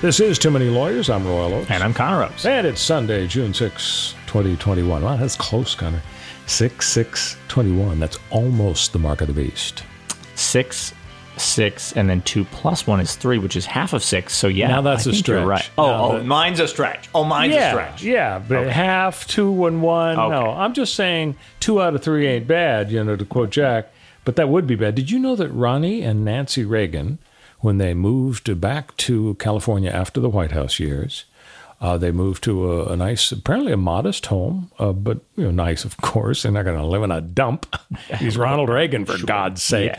This is Too Many Lawyers. I'm Royal Oakes. And I'm Connor Oakes. And it's Sunday, June 6, 2021. Wow, that's close, Connor. 6 6 21. That's almost the mark of the beast. Six, six, and then two plus one is three, which is half of six. So yeah, Now that's I a think you're stretch. Right. Oh, Now oh, that- mine's a stretch. Oh, mine's yeah, a stretch. Yeah, but half, two, and one. Okay. No, I'm just saying two out of three ain't bad, you know, to quote Jack. But that would be bad. Did you know that Ronnie and Nancy Reagan, when they moved back to California after the White House years, uh, they moved to a, a nice, apparently a modest home, uh, but you know, nice, of course. They're not going to live in a dump. He's Ronald Reagan, for God's sake.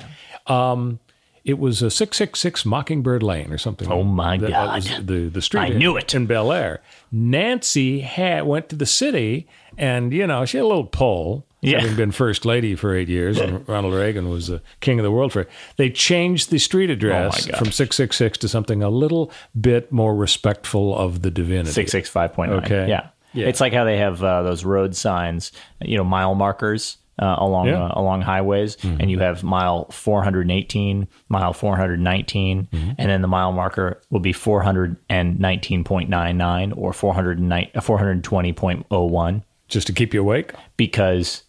Um, it was a six six six Mockingbird Lane or something. Oh, my That- that was God. the the street. I knew it. in Bel Air. Nancy had went to the city, and you know she had a little pull. Yeah. Having been first lady for eight years, and Ronald Reagan was the king of the world for it. They changed the street address Oh, from 666 to something a little bit more respectful of the divinity. Six six five point nine. Okay. Yeah. Yeah. It's like how they have uh, those road signs, you know, mile markers uh, along Yeah. uh, along highways, and you have mile four hundred eighteen, mile four hundred nineteen, and then the mile marker will be four hundred and nineteen point nine nine or 420.01. Just to keep you awake. because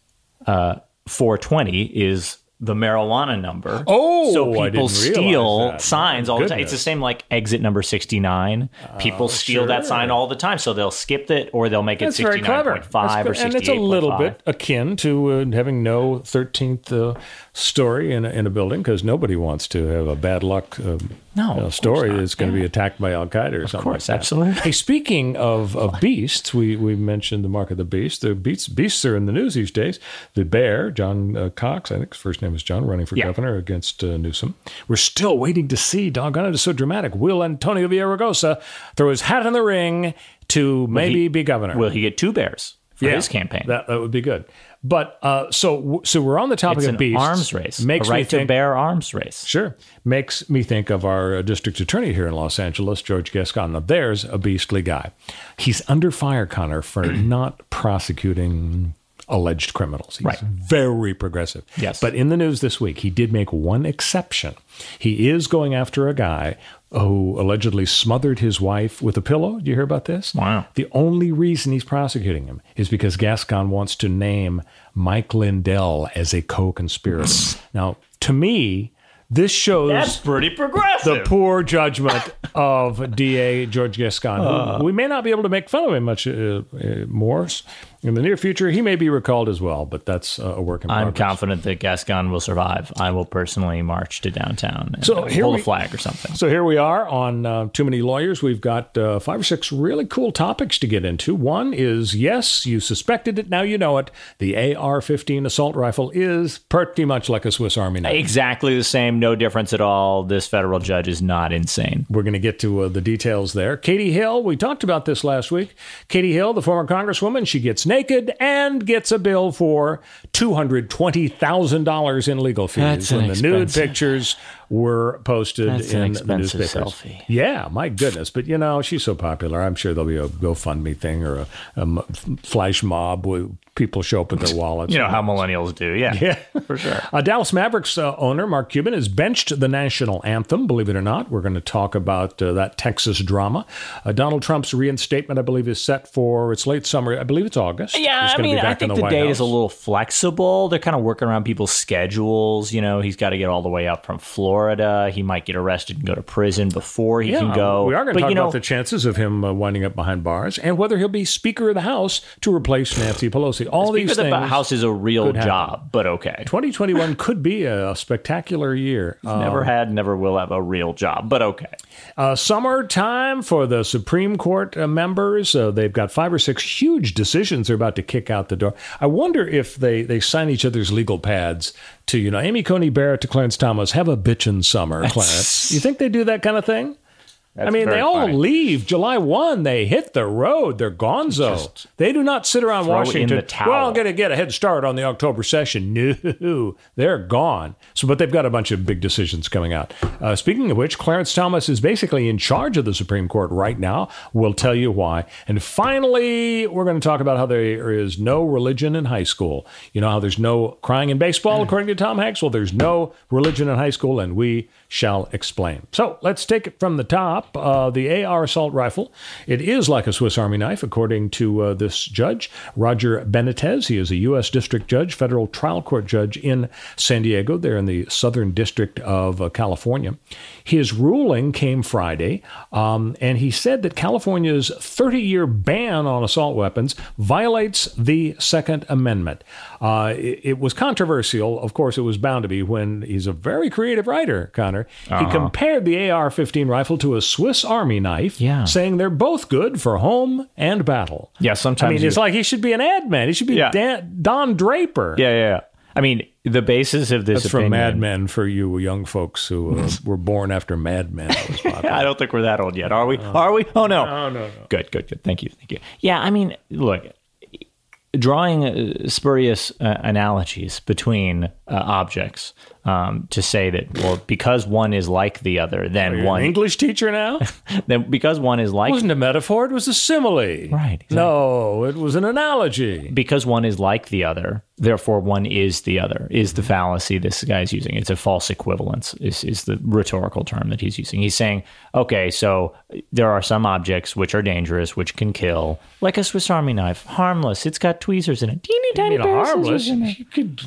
uh, 420 is the marijuana number. Oh, so people steal signs all the time. It's the same like exit number 69. People steal that sign all the time, so they'll skip it or they'll make it That's very 69.5 or good. And it's a little 68.5. bit akin to uh, having no 13th uh, story in a, in a building because nobody wants to have a bad luck um, No, of course story that's going to be attacked by Al Qaeda or something. Of course, like absolutely. Hey, speaking of, of beasts, we, we mentioned the mark of the beast. The beasts, beasts are in the news these days. The bear, John uh, Cox, I think his first name is John, running for Yeah. governor against uh, Newsom. We're still waiting to see, doggone it, it's so dramatic. Will Antonio Villaraigosa throw his hat in the ring to maybe he- be governor? Will he get two bears for his campaign? That, that would be good. But uh, so so we're on the topic it's of an beasts. arms race. Makes a me right to think, bear arms race. Sure, makes me think of our uh, district attorney here in Los Angeles, George Gascon. Now, there's a beastly guy. He's under fire, Connor, for not prosecuting alleged criminals. He's Right. very progressive. Yes. But in the news this week, he did make one exception. He is going after a guy who allegedly smothered his wife with a pillow. Did you hear about this? Wow. The only reason he's prosecuting him is because Gascon wants to name Mike Lindell as a co-conspirator. now, to me, this shows That's pretty progressive. the poor judgment of DA George Gascon. Uh. we may not be able to make fun of him much uh, uh, more in the near future. He may be recalled as well, but that's uh, a work in progress. I'm confident that Gascon will survive. I will personally march to downtown and So here hold we- a flag or something. So here we are on uh, Too Many Lawyers. We've got uh, five or six really cool topics to get into. One is yes, you suspected it, now you know it. The AR 15 assault rifle is pretty much like a Swiss Army knife. Exactly the same, no difference at all. This federal judge is not insane. We're going to get to uh, the details there. Katie Hill, we talked about this last week. Katie Hill, the former congresswoman, she gets naked and gets a bill for $220,000 in legal fees. That's when the nude pictures were posted That's an in the expensive newspapers. selfie. Yeah, my goodness. But, you know, she's so popular. I'm sure there'll be a GoFundMe thing or a flash mob where people show up with their wallets. You know how millennials do, yeah, Yeah, for sure. Uh, Dallas Mavericks uh, owner Mark Cuban has benched the national anthem. Believe it or not, we're going to talk about uh, that Texas drama. Uh, Donald Trump's reinstatement, I believe, is set for its late summer. I believe it's August. Yeah, He's I gonna be mean, I back think the, White date is a little flexible. They're kind of working around people's schedules. You know, he's got to get all the way up from Florida. He might get arrested and go to prison before he Yeah, can go. we are going to talk you know, about the chances of him uh, winding up behind bars and whether he'll be Speaker of the House to replace Nancy Pelosi. All Speaker these of the. House is a real job, but okay. 2021 could be a spectacular year. Uh, Never had, never will have a real job, but okay. Uh, summertime for the Supreme Court uh, members. Uh, they've got five or six huge decisions they're about to kick out the door. I wonder if they, they sign each other's legal pads to, you know, Amy Coney Barrett to Clarence Thomas, have a bitchin' summer, Clarence. You think they do that kind of thing? I mean, they all funny. leave July 1. They hit the road. They're gonzo. They do not sit around Washington. Well, I'm going to get a head start on the October session. No, they're gone. So, but they've got a bunch of big decisions coming out. Uh, speaking of which, Clarence Thomas is basically in charge of the Supreme Court right now. We'll tell you why. And finally, we're going to talk about how there is no religion in high school. You know how there's no crying in baseball, according to Tom Hanks? Well, there's no religion in high school, and we shall explain. So let's take it from the top. Uh, the AR assault rifle. It is like a Swiss Army knife, according to uh, this judge, Roger Benitez. He is a U.S. District Judge, federal trial court judge in San Diego, there in the Southern District of uh, California. His ruling came Friday, um, and he said that California's 30 year ban on assault weapons violates the Second Amendment. Uh, it, it was controversial. Of course, it was bound to be when he's a very creative writer, Connor. He compared the AR 15 rifle to a Swiss Army knife, Yeah. saying they're both good for home and battle. Yeah, sometimes I mean, you- it's like he should be an ad man. He should be Yeah. Dan, Don Draper. Yeah, yeah, yeah. I mean, the basis of this That's from opinion, Mad Men for you young folks who uh, were born after Mad Men. That was popular. I don't think we're that old yet, are we? are we? Oh no. no, no. Good, good, good. Thank you, thank you. Yeah, I mean, look, drawing uh, spurious uh, analogies between uh, objects um, to say that well, because one is like the other, then one an English teacher now? then because one is like It wasn't a metaphor. It was a simile. Right, exactly. No, it was an analogy. because one is like the other, therefore one is the other, is the fallacy this guy's using. It's a false equivalence, is, is the rhetorical term that he's using. He's saying, okay, so there are some objects which are dangerous, which can kill, like a Swiss Army knife, harmless. It's got tweezers in it, teeny tiny mean, pair of harmless. scissors in it. You could,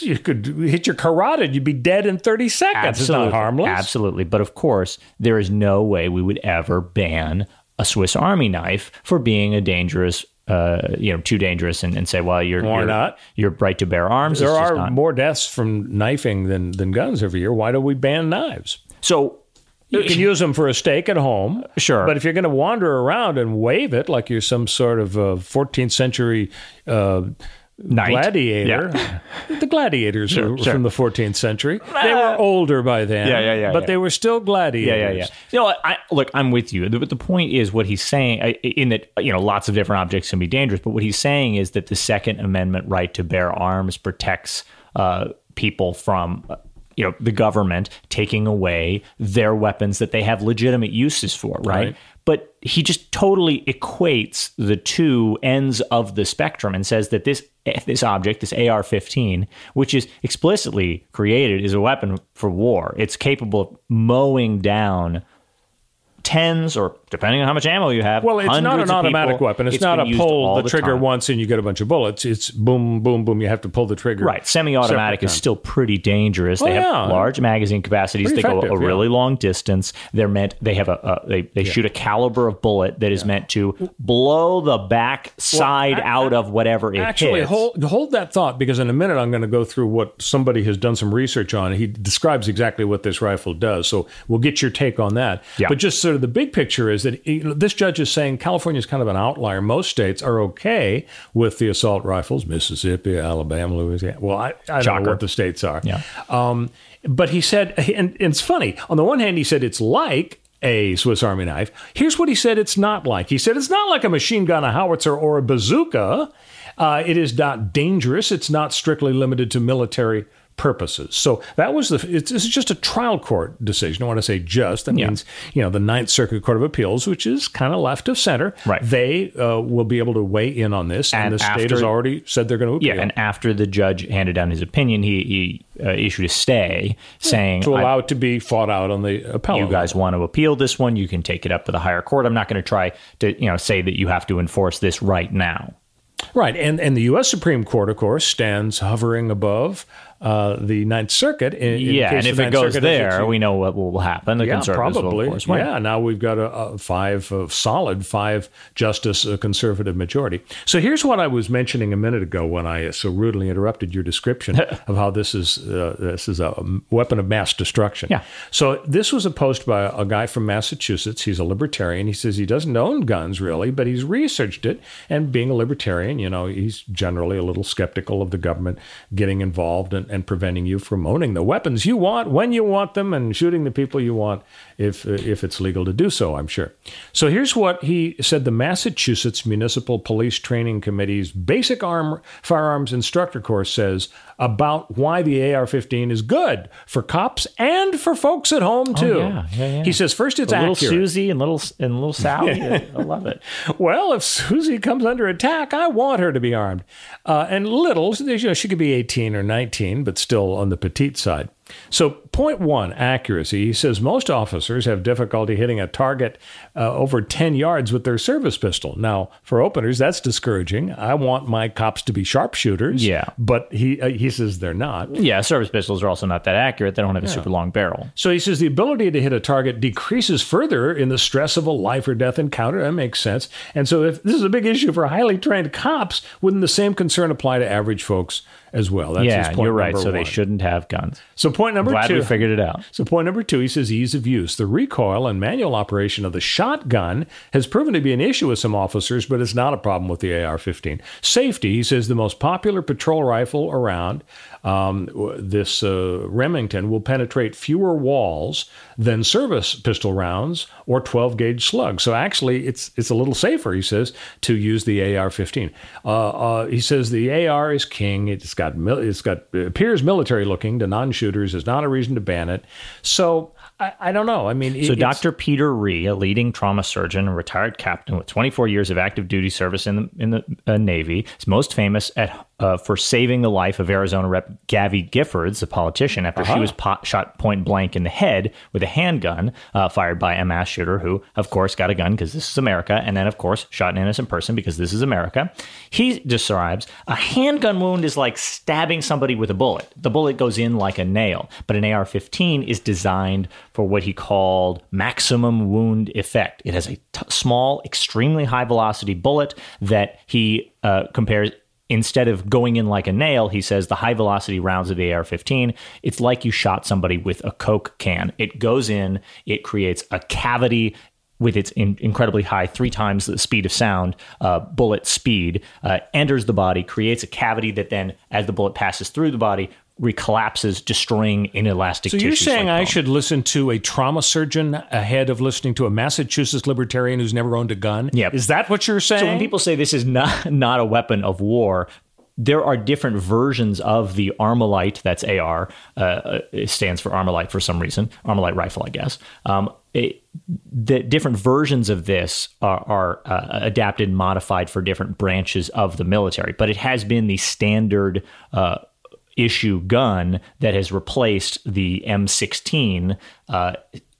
you could hit your carotid. You'd be dead in 30 seconds. It's not harmless. Absolutely. But of course, there is no way we would ever ban a Swiss Army knife for being a dangerous, uh, you know, too dangerous and, and say, well, you're, Why you're, not? Your right to bear arms. there are not. more deaths from knifing than, than guns every year. Why do we ban knives? So You can use them for a steak at home. Sure. But if you're going to wander around and wave it like you're some sort of uh, 14th century uh, Knight. gladiator, the gladiators Sure, were sure. from the 14th century. They were older by then. Yeah, yeah, yeah, But yeah. they were still gladiators. Yeah, yeah, yeah. You know, I, look, I'm with you. The, the point is what he's saying. In that, you know, lots of different objects can be dangerous, but what he's saying is that the Second Amendment right to bear arms protects uh, people from. uh, You know, the government taking away their weapons that they have legitimate uses for, right? Right. But he just totally equates the two ends of the spectrum and says that this this object, this AR-15, which is explicitly created is a weapon for war, it's capable of mowing down tens or depending on how much ammo you have. Well, it's not an automatic people. weapon. It's, not a pull the, trigger time. once and you get a bunch of bullets. It's boom, boom, boom. You have to pull the trigger. Right, semi-automatic is still pretty dangerous. Oh, they Oh, have yeah. large magazine capacities. Pretty they go a yeah. really long distance. They're meant. They have a. a they they shoot a caliber of bullet that is meant to blow the back side I- out of whatever it Actually, hits. hold hold that thought because in a minute I'm going to go through what somebody has done some research on. He describes exactly what this rifle does, so we'll get your take on that. Yeah. But just sort of the big picture is that know, this judge is saying California is kind of an outlier. Most states are okay with the assault rifles. Mississippi, Alabama, Louisiana. Well, I, I don't know what the states are. Yeah. Um, but he said, and, and it's funny. On the one hand, he said it's like a Swiss Army knife. Here's what he said it's not like. He said it's not like a machine gun, a howitzer, or a bazooka. Uh, it is not dangerous. It's not strictly limited to military purposes. So that was the. It's, this is just a trial court decision. I want to say just. That Yeah. means you know the Ninth Circuit Court of Appeals, which is kind of left of center. Right. They uh, will be able to weigh in on this, and, And the state has already said they're going to appeal. yeah, and after the judge handed down his opinion, he he uh, issued a stay saying to allow it to be fought out on the appellate. you guys want to appeal this one, you can take it up to the higher court. I'm not going to try to you know say that you have to enforce this right now. Right, and and the U.S. Supreme Court, of course, stands hovering above uh, the Ninth Circuit. In, yeah, case and if it goes Circuit there, we know what will happen. The yeah, conservatives probably. will, course, yeah, now we've got a, a five uh, solid five justice conservative majority. So here's what I was mentioning a minute ago when I so rudely interrupted your description of how this is uh, this is a weapon of mass destruction. Yeah. So this was a post by a guy from Massachusetts. He's a libertarian. He says he doesn't own guns really, but he's researched it. And being a libertarian, you know, he's generally a little skeptical of the government getting involved and, and preventing you from owning the weapons you want when you want them and shooting the people you want if if it's legal to do so. I'm sure. So here's what he said: the Massachusetts Municipal Police Training Committee's Basic Arm Firearms Instructor course says about why the AR-15 is good for cops and for folks at home too. Oh, yeah, yeah, yeah. He says first it's little accurate. Susie and little and little Sally. I love it. Well, if Susie comes under attack, I want her to be armed. Uh, and little, you know, she could be 18 or 19, but still on the petite side. So, point one, accuracy. He says most officers have difficulty hitting a target uh, over 10 yards with their service pistol. Now, for openers, that's discouraging. I want my cops to be sharpshooters. Yeah. But he, uh, he says they're not. Yeah, service pistols are also not that accurate. They don't have a super long barrel. So he says the ability to hit a target decreases further in the stress of a life or death encounter. That makes sense. And so if this is a big issue for highly trained cops, wouldn't the same concern apply to average folks as well? That's his yeah, point you're right. So they shouldn't have guns. So point number Glad two. we figured it out. So point number two, he says ease of use. The recoil and manual operation of the shotgun has proven to be an issue with some officers, but it's not a problem with the AR-15. Safety, he says, the most popular patrol rifle around, um, this uh, Remington, will penetrate fewer walls than service pistol rounds or 12 gauge slugs. So actually, it's it's a little safer, he says, to use the AR-15. Uh, uh, he says the AR is king. It's got mil- it's got appears military looking to non-shooters. Is not a reason to ban it. So I, I don't know. I mean, So, it- it's- Dr. Peter Rhee, a leading trauma surgeon and retired captain with 24 years of active duty service in the in the uh, Navy, is most famous at uh, for saving the life of Arizona Rep. Gabby Giffords, a politician, after Uh-huh. she was po- shot point blank in the head with a handgun uh, fired by a mass shooter who, of course, got a gun because this is America, and then, of course, shot an innocent person because this is America. He describes a handgun wound is like stabbing somebody with a bullet. The bullet goes in like a nail, but an AR 15 is designed for what he called maximum wound effect. It has a t- small, extremely high velocity bullet that he uh, compares. Instead of going in like a nail, he says the high velocity rounds of the AR 15, it's like you shot somebody with a Coke can. It goes in, it creates a cavity with its in, incredibly high, three times the speed of sound, uh, bullet speed, uh, enters the body, creates a cavity that then, as the bullet passes through the body, recollapses, destroying inelastic So you're saying like I should listen to a trauma surgeon ahead of listening to a Massachusetts libertarian who's never owned a gun? Yep. Is that what you're saying? So when people say this is not not a weapon of war, there are different versions of the Armalite. That's AR. Uh, it stands for Armalite for some reason. Armalite rifle, I guess. Um, it, the different versions of this are, are uh, adapted and modified for different branches of the military, but it has been the standard. Uh, issue gun that has replaced the M16 uh,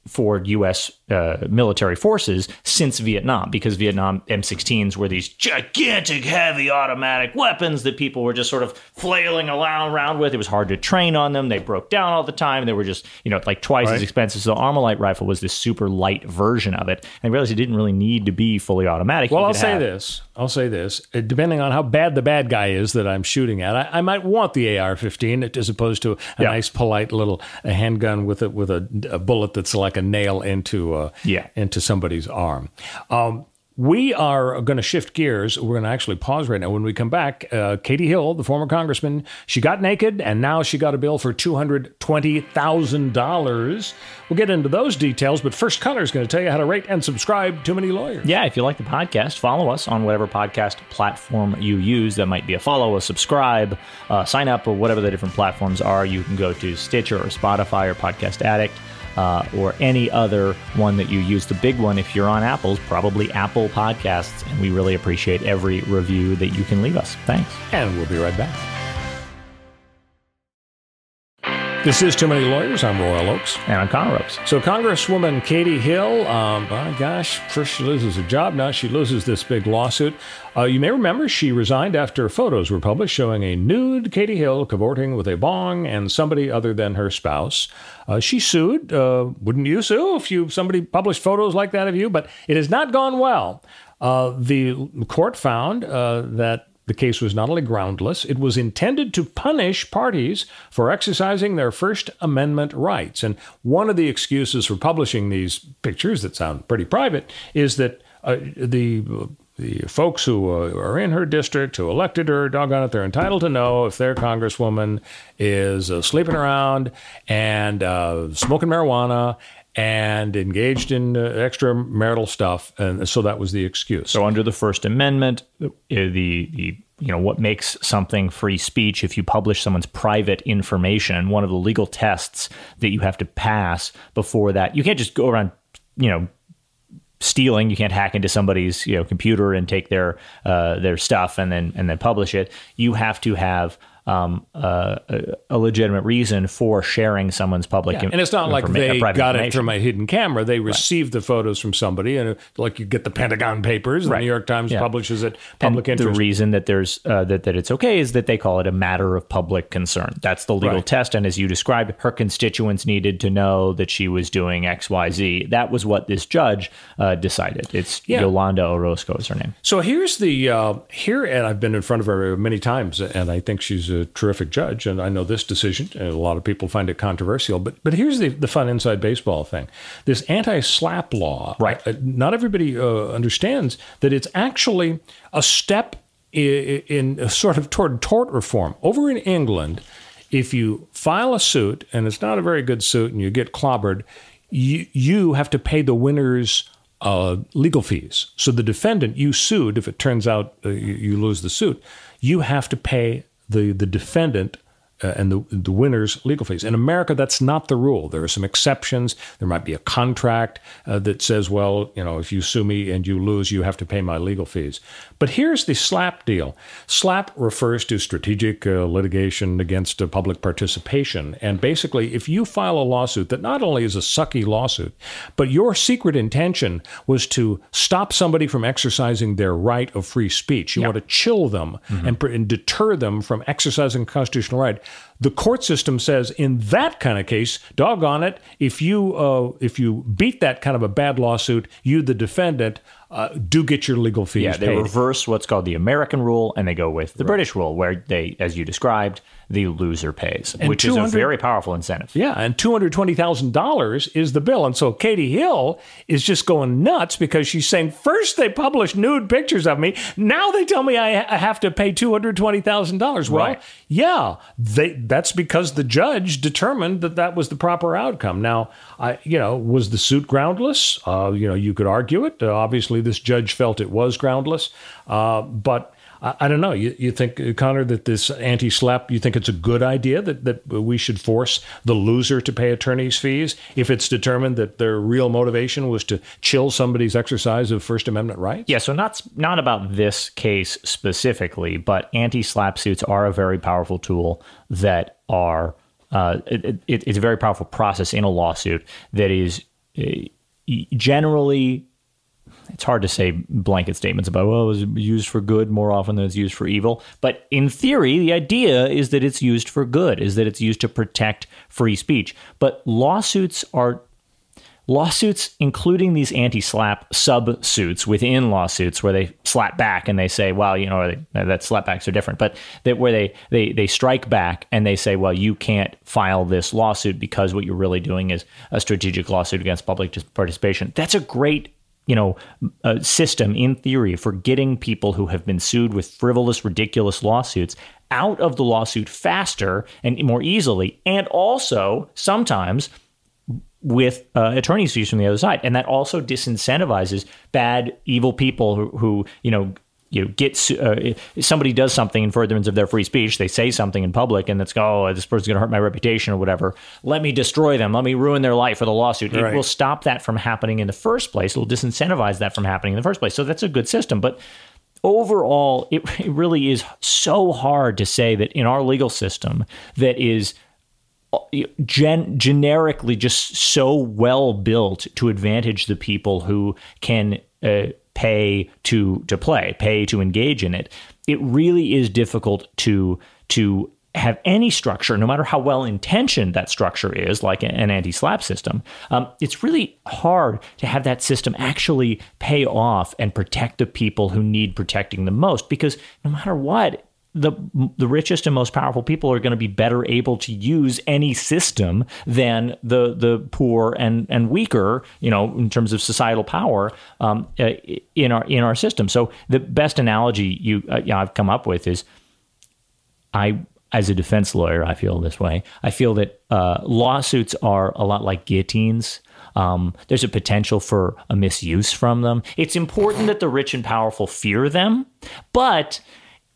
for U.S. Uh, military forces since Vietnam, because Vietnam M16s were these gigantic, heavy automatic weapons that people were just sort of flailing around, around with. It was hard to train on them. They broke down all the time. They were just, you know, like twice Right. as expensive. So the Armalite rifle was this super light version of it. And I realized it didn't really need to be fully automatic. Well, I'll say have- this. I'll say this. Uh, Depending on how bad the bad guy is that I'm shooting at, I, I might want the AR-15 as opposed to a Yeah. nice, polite little handgun with a with a, a bullet that's like a nail into uh, Yeah. into somebody's arm. Um, we are going to shift gears. We're going to actually pause right now. When we come back, uh, Katie Hill, the former congressman, she got naked and now she got a bill for $220,000. We'll get into those details, but first, Connor's going to tell you how to rate and subscribe to Many Lawyers. Yeah, if you like the podcast, follow us on whatever podcast platform you use. That might be a follow, a subscribe, uh, sign up, or whatever the different platforms are. You can go to Stitcher or Spotify or Podcast Addict. Uh, or any other one that you use. The big one, if you're on Apple's, probably Apple Podcasts. And we really appreciate every review that you can leave us. Thanks. And we'll be right back. This is Too Many Lawyers. I'm Royal Oakes. And I'm Connor Oakes. So, Congresswoman Katie Hill, um, my gosh, first she loses her job, now she loses this big lawsuit. Uh, you may remember she resigned after photos were published showing a nude Katie Hill cavorting with a bong and somebody other than her spouse. Uh, she sued. Uh, wouldn't you sue if you somebody published photos like that of you? But it has not gone well. Uh, the court found uh, that the case was not only groundless, it was intended to punish parties for exercising their First Amendment rights. And one of the excuses for publishing these pictures that sound pretty private is that uh, the the folks who uh, are in her district who elected her, doggone it, they're entitled to know if their congresswoman is uh, sleeping around and uh, smoking marijuana and engaged in uh, extramarital stuff, and so that was the excuse. So under the First Amendment, uh, the the you know what makes something free speech if you publish someone's private information one of the legal tests that you have to pass before that you can't just go around you know stealing. You can't hack into somebody's you know computer and take their uh, their stuff and then and then publish it. You have to have um, uh, a, legitimate reason for sharing someone's public. Yeah. and it's not like they got it from a hidden camera. They received right. the photos from somebody, and like you get the Pentagon Papers, right. the New York Times yeah. publishes it. Public and interest. The reason that there's uh, that that it's okay is that they call it a matter of public concern. That's the legal right. test. And as you described, her constituents needed to know that she was doing X, Y, Z. That was what this judge uh, decided. It's yeah. Yolanda Orozco is her name. So here's the uh, here, and I've been in front of her many times, and I think she's a terrific judge, and I know this decision, and a lot of people find it controversial. But but here's the, the fun inside baseball thing: this anti-SLAPP law. Right. Uh, not everybody uh, understands that it's actually a step in, in sort of toward tort reform. Over in England, if you file a suit and it's not a very good suit, and you get clobbered, you you have to pay the winner's uh, legal fees. So the defendant you sued, if it turns out uh, you, you, lose the suit, you have to pay the the defendant uh, and the the winner's legal fees. In America, that's not the rule. There are some exceptions. There might be a contract uh, that says, well, you know, if you sue me and you lose, you have to pay my legal fees. But here's the SLAPP deal. SLAPP refers to strategic uh, litigation against uh, public participation, and basically, if you file a lawsuit that not only is a sucky lawsuit, but your secret intention was to stop somebody from exercising their right of free speech, you yeah. want to chill them mm-hmm. and, and deter them from exercising constitutional right the court system says in that kind of case, doggone it, if you uh, if you beat that kind of a bad lawsuit, you the defendant uh, do get your legal fees. Yeah, they paid. reverse what's called the American rule, and they go with the right. British rule, where they, as you described, the loser pays, and which is a very powerful incentive. Yeah, and two hundred twenty thousand dollars is the bill, and so Katie Hill is just going nuts because she's saying first they publish nude pictures of me, now they tell me I have to pay two hundred twenty thousand dollars. Well, right. yeah, they, that's because the judge determined that that was the proper outcome. Now, I, you know, was the suit groundless? Uh, you know, you could argue it. Uh, obviously, this judge felt it was groundless, uh, but I, I, don't know. You, you think, uh, Connor, that this anti SLAPP, you think it's a good idea that, that we should force the loser to pay attorney's fees if it's determined that their real motivation was to chill somebody's exercise of First Amendment rights? Yeah, so not, not about this case specifically, but anti SLAPP suits are a very powerful tool that are uh, it, it, it's a very powerful process in a lawsuit that is uh, generally it's hard to say blanket statements about well it was used for good more often than it's used for evil. But in theory the idea is that it's used for good is that it's used to protect free speech. But lawsuits are lawsuits including these anti-SLAPP sub suits within lawsuits where they slap back and they say well you know they, that slapbacks are different but that where they, they they strike back and they say well you can't file this lawsuit because what you're really doing is a strategic lawsuit against public participation. That's a great you know, a system in theory for getting people who have been sued with frivolous, ridiculous lawsuits out of the lawsuit faster and more easily, and also sometimes with uh, attorney's fees from the other side, and that also disincentivizes bad, evil people who, who you know you know, get uh, somebody does something in furtherance of their free speech, they say something in public, and it's oh, this person's going to hurt my reputation or whatever. Let me destroy them. Let me ruin their life with a lawsuit. Right. It will stop that from happening in the first place. It will disincentivize that from happening in the first place. So that's a good system, but overall, it, it really is so hard to say that in our legal system that is uh, gen- generically just so well built to advantage the people who can uh, pay to to play, pay to engage in it. It really is difficult to to have any structure, no matter how well intentioned that structure is, like an anti SLAPP system, um, it's really hard to have that system actually pay off and protect the people who need protecting the most because no matter what, the the richest and most powerful people are going to be better able to use any system than the the poor and and weaker, you know, in terms of societal power um, in our in our system. So the best analogy you, uh, you know, I've come up with is I as a defense lawyer, I feel this way. I feel that uh, lawsuits are a lot like guillotines. Um, there's a potential for a misuse from them. It's important that the rich and powerful fear them, but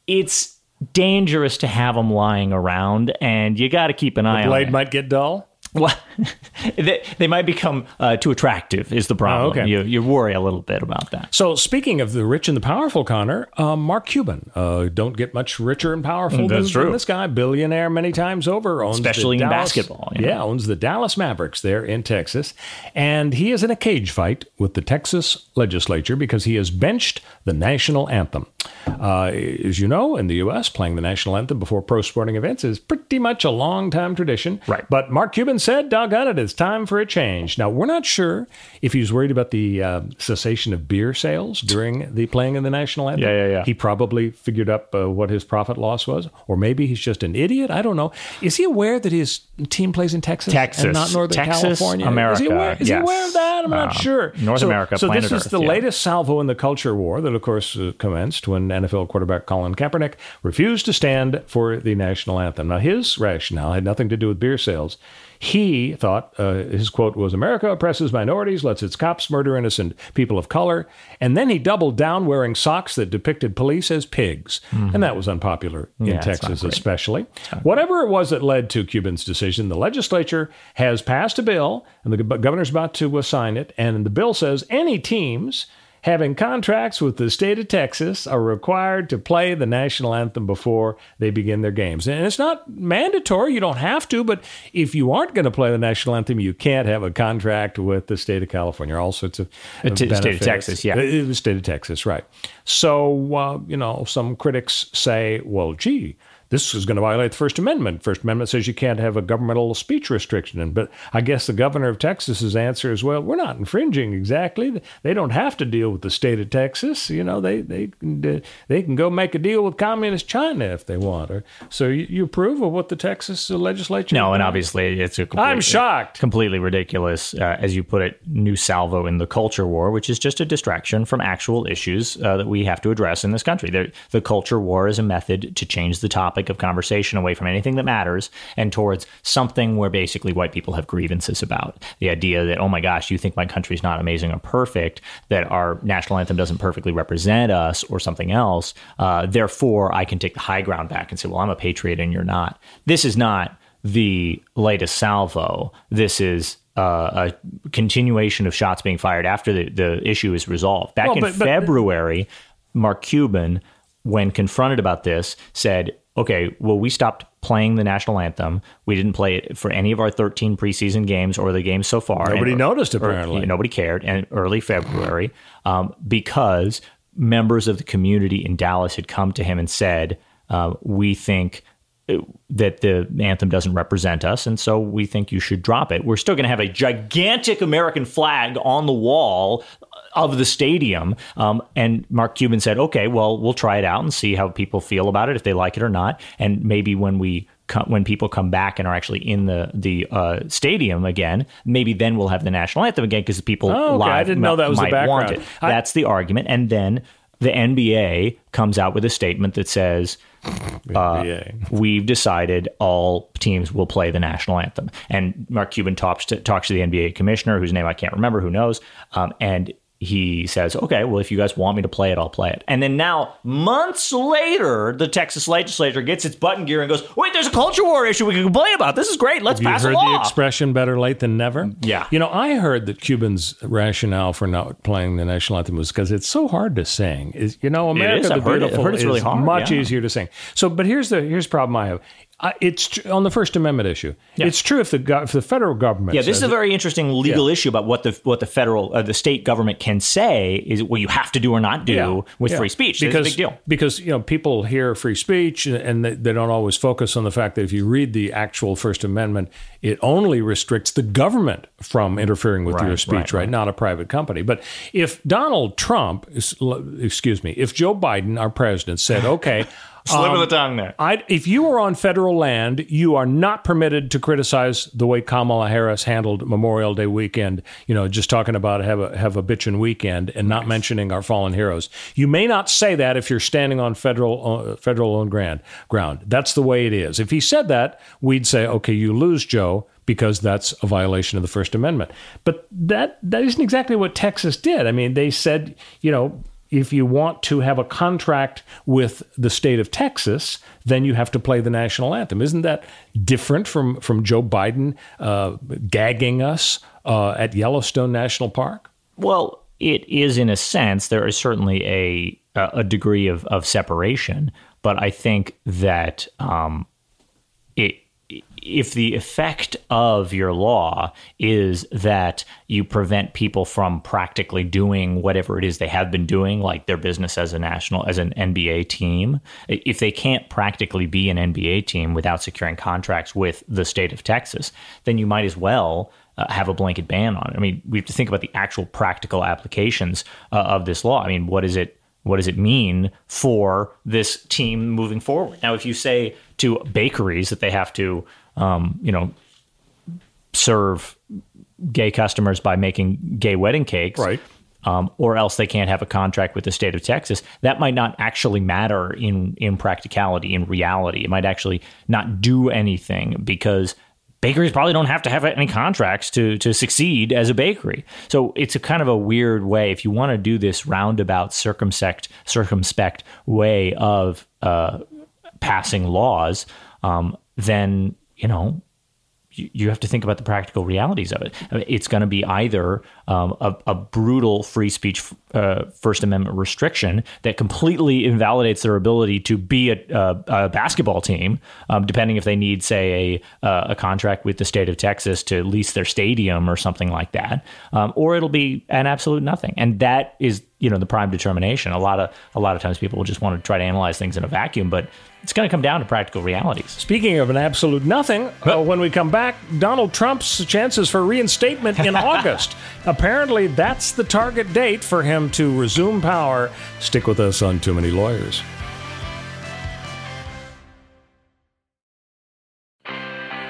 it's dangerous to have them lying around, and you got to keep an eye the blade on it. might get dull. Well, they, they might become uh, too attractive. Is the problem? Oh, okay. You you worry a little bit about that. So, speaking of the rich and the powerful, Connor, uh, Mark Cuban uh, don't get much richer and powerful Mm, That's than, true. than this guy, billionaire many times over, owns Especially in Dallas- basketball, you know. Yeah, owns the Dallas Mavericks there in Texas, and he is in a cage fight with the Texas legislature because he has benched the national anthem. Uh, as you know, in the U.S., playing the national anthem before pro sporting events is pretty much a long time tradition. Right. But Mark Cuban said, doggone it, it's time for a change. Now, we're not sure if he's worried about the uh, cessation of beer sales during the playing of the national anthem. Yeah, yeah, yeah. He probably figured up uh, what his profit loss was, or maybe he's just an idiot. I don't know. Is he aware that his team plays in Texas, Texas. and not Northern Texas, California? Is America, he aware, is he aware of that? I'm not Uh, sure. North So- America, So this is Earth, the yeah. latest salvo in the culture war that, of course, uh, commenced when NFL quarterback Colin Kaepernick refused to stand for the national anthem. Now, his rationale had nothing to do with beer sales. He thought uh, his quote was America oppresses minorities, lets its cops murder innocent people of color. And then he doubled down wearing socks that depicted police as pigs. And that was unpopular in Mm-hmm. Yeah, Texas, especially. Whatever it was that led to Cuban's decision, the legislature has passed a bill, and the governor's about to sign it. And the bill says any teams having contracts with the state of Texas are required to play the national anthem before they begin their games. And it's not mandatory, you don't have to, but if you aren't going to play the national anthem, you can't have a contract with the state of California. All sorts of Uh, t- state of. Texas, yeah. Uh, the state of Texas, right. So, uh, you know, some critics say, well, gee, this is going to violate the First Amendment. First Amendment says you can't have a governmental speech restriction. But I guess the governor of Texas's answer is, well, we're not infringing exactly. They don't have to deal with the state of Texas. You know, they they can, they can go make a deal with communist China if they want. Or, so you, you approve of what the Texas legislature? No, and obviously it's a complete, I'm shocked. completely ridiculous, uh, as you put it, new salvo in the culture war, which is just a distraction from actual issues uh, that we have to address in this country. The, the culture war is a method to change the topic of conversation away from anything that matters and towards something where basically white people have grievances about. The idea that, oh my gosh, you think my country's not amazing or perfect, that our national anthem doesn't perfectly represent us or something else. Uh, therefore, I can take the high ground back and say, well, I'm a patriot and you're not. This is not the latest salvo. This is uh, a continuation of shots being fired after the, the issue is resolved. Back Well, in but- but- February, Mark Cuban, when confronted about this, said, okay, well, we stopped playing the national anthem. We didn't play it for any of our 13 preseason games or the games so far. Nobody And- noticed, or- apparently. nobody cared. And early February, um, because members of the community in Dallas had come to him and said, uh, we think that the anthem doesn't represent us, and so we think you should drop it. We're still going to have a gigantic American flag on the wall of the stadium. Um, and Mark Cuban said, "Okay, well, we'll try it out and see how people feel about it, if they like it or not, and maybe when we." co- When people come back and are actually in the the uh, stadium again, maybe then we'll have the national anthem again because people Oh, okay. live I didn't know that was the might want background. it. I- That's the argument, and then the NBA comes out with a statement that says, uh, "We've decided all teams will play the national anthem. And Mark Cuban talks to talks to the NBA commissioner, whose name I can't remember, who knows, um, and he says, "Okay, well, if you guys want me to play it, I'll play it." And then now, months later, the Texas legislature gets its button gear and goes, "Wait, there's a culture war issue we can complain about. This is great. Let's Have you pass heard a law." the expression "better late than never"? Yeah. You know, I heard that Cuban's rationale for not playing the national anthem was because it's so hard to sing. Is you know, America the I've heard it. Beautiful heard it's is really hard, much yeah. easier to sing. So, but here's the here's the problem I have. I, it's tr- on the First Amendment issue. It's true if the go- if the federal government Yeah, this is a very interesting legal issue about what the what the federal uh, the state government can say is what you have to do or not do Yeah, with yeah. free speech. Because, a big deal. Because you know people hear free speech and they, they don't always focus on the fact that if you read the actual First Amendment, it only restricts the government from interfering with your speech, right, right, right. Not a private company. But if Donald Trump, excuse me, if Joe Biden, our president, said, "Okay." Slip of the tongue there. I, if you are on federal land, you are not permitted to criticize the way Kamala Harris handled Memorial Day weekend. You know, just talking about have a have a bitchin' weekend and not mentioning our fallen heroes. You may not say that if you're standing on federal uh, federal owned ground. Ground. That's the way it is. If he said that, we'd say, okay, you lose, Joe, because that's a violation of the First Amendment. But that that isn't exactly what Texas did. I mean, they said, you know, if you want to have a contract with the state of Texas, then you have to play the national anthem. Isn't that different from, from Joe Biden uh, gagging us uh, at Yellowstone National Park? Well, it is in a sense. There is certainly a a degree of, of separation, but I think that um, it if the effect of your law is that you prevent people from practically doing whatever it is they have been doing, like their business as a national, as an NBA team, if they can't practically be an NBA team without securing contracts with the state of Texas, then you might as well uh, have a blanket ban on it. I mean, we have to think about the actual practical applications uh, of this law. I mean, what is it? What does it mean for this team moving forward? Now, if you say to bakeries that they have to um, you know, serve gay customers by making gay wedding cakes. Right. Um, or else they can't have a contract with the state of Texas. That might not actually matter in in practicality, in reality. It might actually not do anything because bakeries probably don't have to have any contracts to to succeed as a bakery. So it's a kind of a weird way. If you want to do this roundabout, circumspect, circumspect way of uh, passing laws, um, then you know, you have to think about the practical realities of it. I mean, it's going to be either um, a, a, brutal free speech uh, First Amendment restriction that completely invalidates their ability to be a, a, a basketball team, um, depending if they need, say, a, contract with the state of Texas to lease their stadium or something like that, um, or it'll be an absolute nothing. And that is, you know, the prime determination. A lot of a lot of times people will just want to try to analyze things in a vacuum, but it's going to come down to practical realities. Speaking of an absolute nothing, uh, when we come back, Donald Trump's chances for reinstatement in August. Apparently, that's the target date for him to resume power. Stick with us on Too Many Lawyers.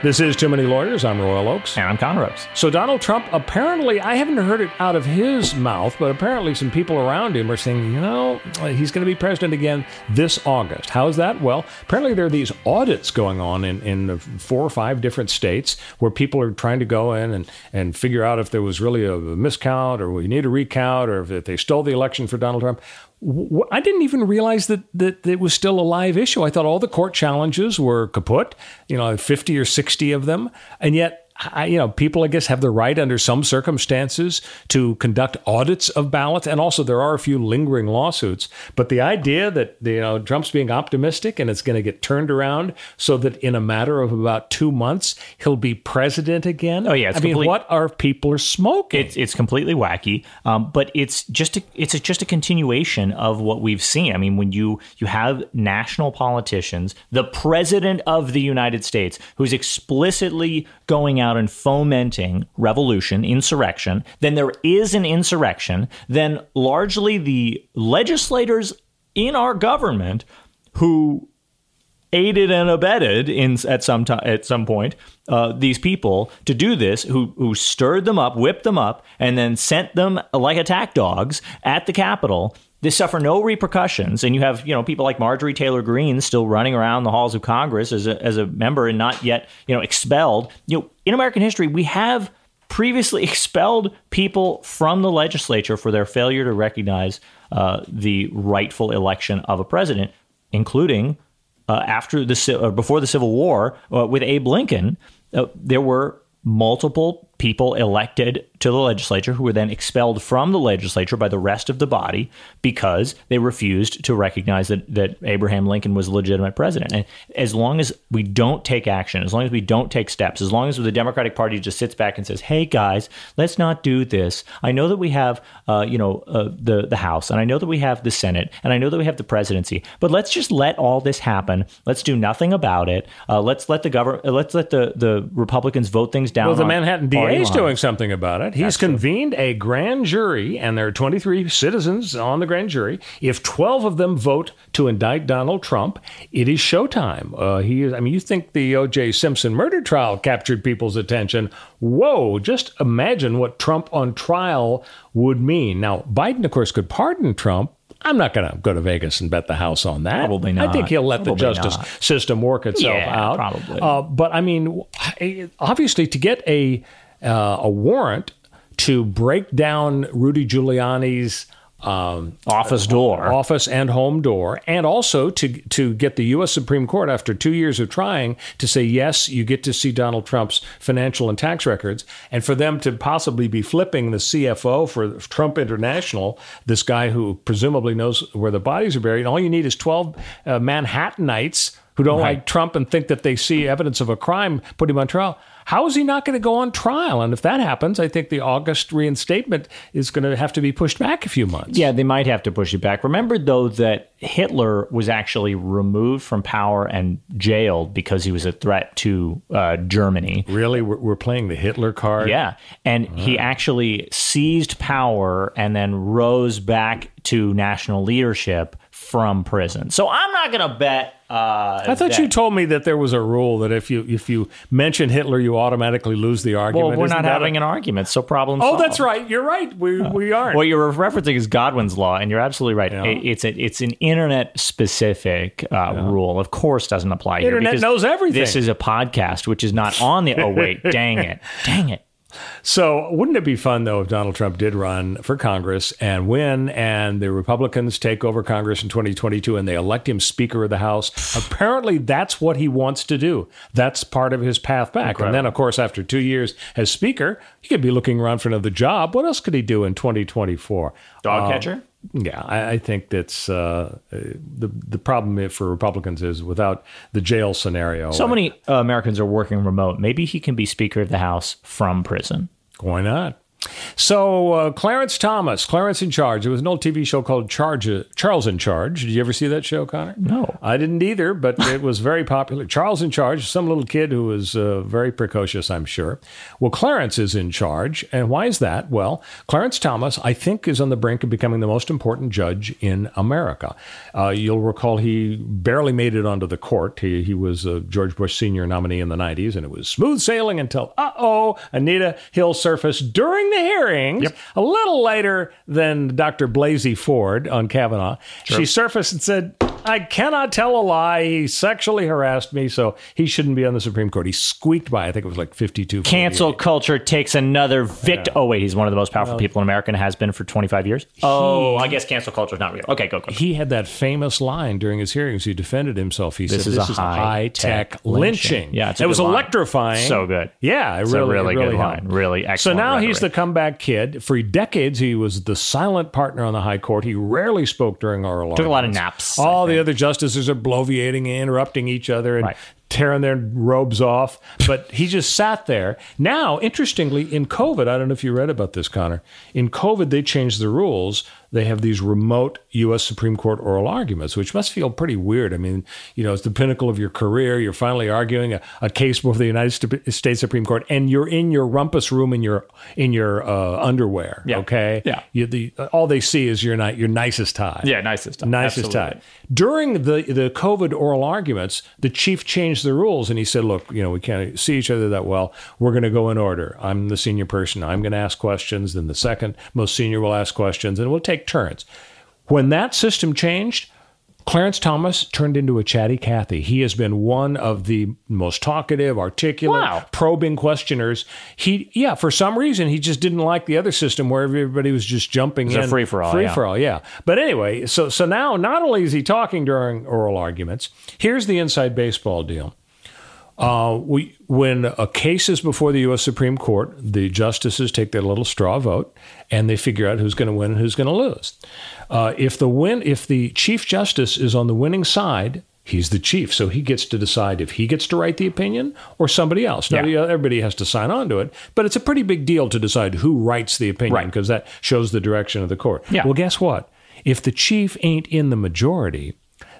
This is Too Many Lawyers. I'm Royal Oakes. And I'm Connor Oakes. So, Donald Trump, apparently, I haven't heard it out of his mouth, but apparently some people around him are saying, you know, he's going to be president again this August. How's that? Well, apparently there are these audits going on in, in four or five different states where people are trying to go in and, and figure out if there was really a miscount or we need a recount or if they stole the election for Donald Trump. I didn't even realize that, that it was still a live issue. I thought all the court challenges were kaput, you know, 50 or 60 of them. And yet I, you know, people, I guess, have the right under some circumstances to conduct audits of ballots. And also, there are a few lingering lawsuits. But the idea that, you know, Trump's being optimistic and it's going to get turned around so that in a matter of about two months, he'll be president again. Oh, yeah. I mean, what are people smoking? It's, it's completely wacky. Um, but it's just a, it's a, just a continuation of what we've seen. I mean, when you, you have national politicians, the president of the United States, who's explicitly going out out and fomenting revolution, insurrection, then there is an insurrection, then largely the legislators in our government who aided and abetted in at some at some point uh, these people to do this who who stirred them up whipped them up and then sent them like attack dogs at the capitol they suffer no repercussions and you have you know people like marjorie taylor greene still running around the halls of congress as a, as a member and not yet you know expelled. You know in american history we have previously expelled people from the legislature for their failure to recognize uh, the rightful election of a president including uh, after the uh, before the civil war uh, with abe lincoln. Uh, there were multiple people elected to the legislature who were then expelled from the legislature by the rest of the body because they refused to recognize that, that Abraham Lincoln was a legitimate president. And as long as we don't take action, as long as we don't take steps, as long as the Democratic Party just sits back and says, "Hey guys, let's not do this." I know that we have, uh, you know, uh, the the House, and I know that we have the Senate, and I know that we have the presidency, but let's just let all this happen. Let's do nothing about it. Uh, let's let the government, let's let the the Republicans vote things down. Well, the Manhattan DA is doing something about it. He's convened a grand jury, and there are 23 citizens on the grand jury. If 12 of them vote to indict Donald Trump, it is showtime. Uh, he is, I mean, you think the O.J. Simpson murder trial captured people's attention. Whoa, just imagine what Trump on trial would mean. Now, Biden, of course, could pardon Trump. I'm not going to go to Vegas and bet the house on that. Probably not. I think he'll let the justice not. system work itself Yeah, out. probably. Uh, but I mean, obviously, to get a uh, a warrant to break down Rudy Giuliani's um, Office door. office and home door, and also to to get the U.S. Supreme Court after two years of trying to say yes, you get to see Donald Trump's financial and tax records, and for them to possibly be flipping the CFO for Trump International, this guy who presumably knows where the bodies are buried. All you need is twelve uh, Manhattanites who don't like Trump and think that they see evidence of a crime, put him on trial. How is he not going to go on trial? And if that happens, I think the August reinstatement is going to have to be pushed back a few months. Yeah, they might have to push it back. Remember, though, that Hitler was actually removed from power and jailed because he was a threat to uh, Germany. Really, we're, we're playing the Hitler card. Yeah. And he actually seized power and then rose back to national leadership from prison. So I'm not going to bet. Uh, I thought that- you told me that there was a rule that if you if you mention Hitler, you automatically lose the argument. Well, we're Isn't not having a- an argument, so problem Oh, solved. that's right. You're right. We we aren't. What you're referencing is Godwin's law, and you're absolutely right. It- It's a, it's an internet specific uh, rule. Of course, doesn't apply here. The internet knows everything. This is a podcast, which is not on the. Oh wait, dang it, dang it. So, wouldn't it be fun though if Donald Trump did run for Congress and win, and the Republicans take over Congress in 2022 and they elect him Speaker of the House? Apparently, that's what he wants to do. That's part of his path back. And then, of course, after two years as Speaker, he could be looking around for another job. What else could he do in 2024? Dog Uh, catcher? Yeah, I, I think that's uh, the the problem for Republicans is without the jail scenario. So many uh, Americans are working remote. Maybe he can be Speaker of the House from prison. Why not? So, uh, Clarence Thomas, Clarence in Charge. There was an old TV show called Charge, Charles in Charge. Did you ever see that show, Connor? No. I didn't either, but it was very popular. Charles in Charge, some little kid who was uh, very precocious, I'm sure. Well, Clarence is in charge. And why is that? Well, Clarence Thomas, I think, is on the brink of becoming the most important judge in America. Uh, you'll recall he barely made it onto the court. He, he was a George Bush Sr. nominee in the 90s, and it was smooth sailing until, uh oh, Anita Hill surfaced during the hearings, a little later than Dr. Blasey Ford on Kavanaugh. She surfaced and said, I cannot tell a lie. He sexually harassed me, so he shouldn't be on the Supreme Court. He squeaked by, I think it was like 52. Cancel culture takes another victim. Oh wait, he's one of the most powerful people in America and has been for 25 years. Oh, I guess cancel culture is not real. Okay, go go. He had that famous line during his hearings. He defended himself. He This said, is "This a is a high-tech high-tech lynching." lynching. Yeah, it was line. electrifying. So good. Yeah, it It's really, a really really good helped. line. Really excellent. So now he's the comeback kid. For decades, he was the silent partner on the High Court. He rarely spoke during oral arguments. Took a lot of naps, All the other justices are bloviating, and interrupting each other, and Right. tearing their robes off. But he just sat there. Now, interestingly, in COVID, I don't know if you read about this, Connor. In COVID, they changed the rules. They have these remote U.S. Supreme Court oral arguments, which must feel pretty weird. I mean, you know, it's the pinnacle of your career. You're finally arguing a, a case before the United States Supreme Court, and you're in your rumpus room in your in your uh, underwear. Yeah. Okay. Yeah. You, the, all they see is your ni- your nicest tie. Yeah, nicest tie. Nicest Absolutely. tie. During the the COVID oral arguments, the chief changed the rules and he said, "Look, you know, we can't see each other that well. We're going to go in order. I'm the senior person. I'm going to ask questions. Then the second most senior will ask questions, and we'll take turns." When that system changed, Clarence Thomas turned into a chatty Cathy. He has been one of the most talkative, articulate, Wow. probing questioners. He, yeah, for some reason, he just didn't like the other system where everybody was just jumping in. Free yeah. for all, yeah. But anyway, so so now not only is he talking during oral arguments, here's the inside baseball deal. Uh, we, when a case is before the U.S. Supreme Court, the justices take their little straw vote and they figure out who's going to win and who's going to lose. Uh, if the win, if the chief justice is on the winning side, he's the chief, so he gets to decide if he gets to write the opinion or somebody else. Now, Yeah. everybody has to sign on to it, but it's a pretty big deal to decide who writes the opinion Right. because that shows the direction of the court. Yeah. Well, guess what? If the chief ain't in the majority,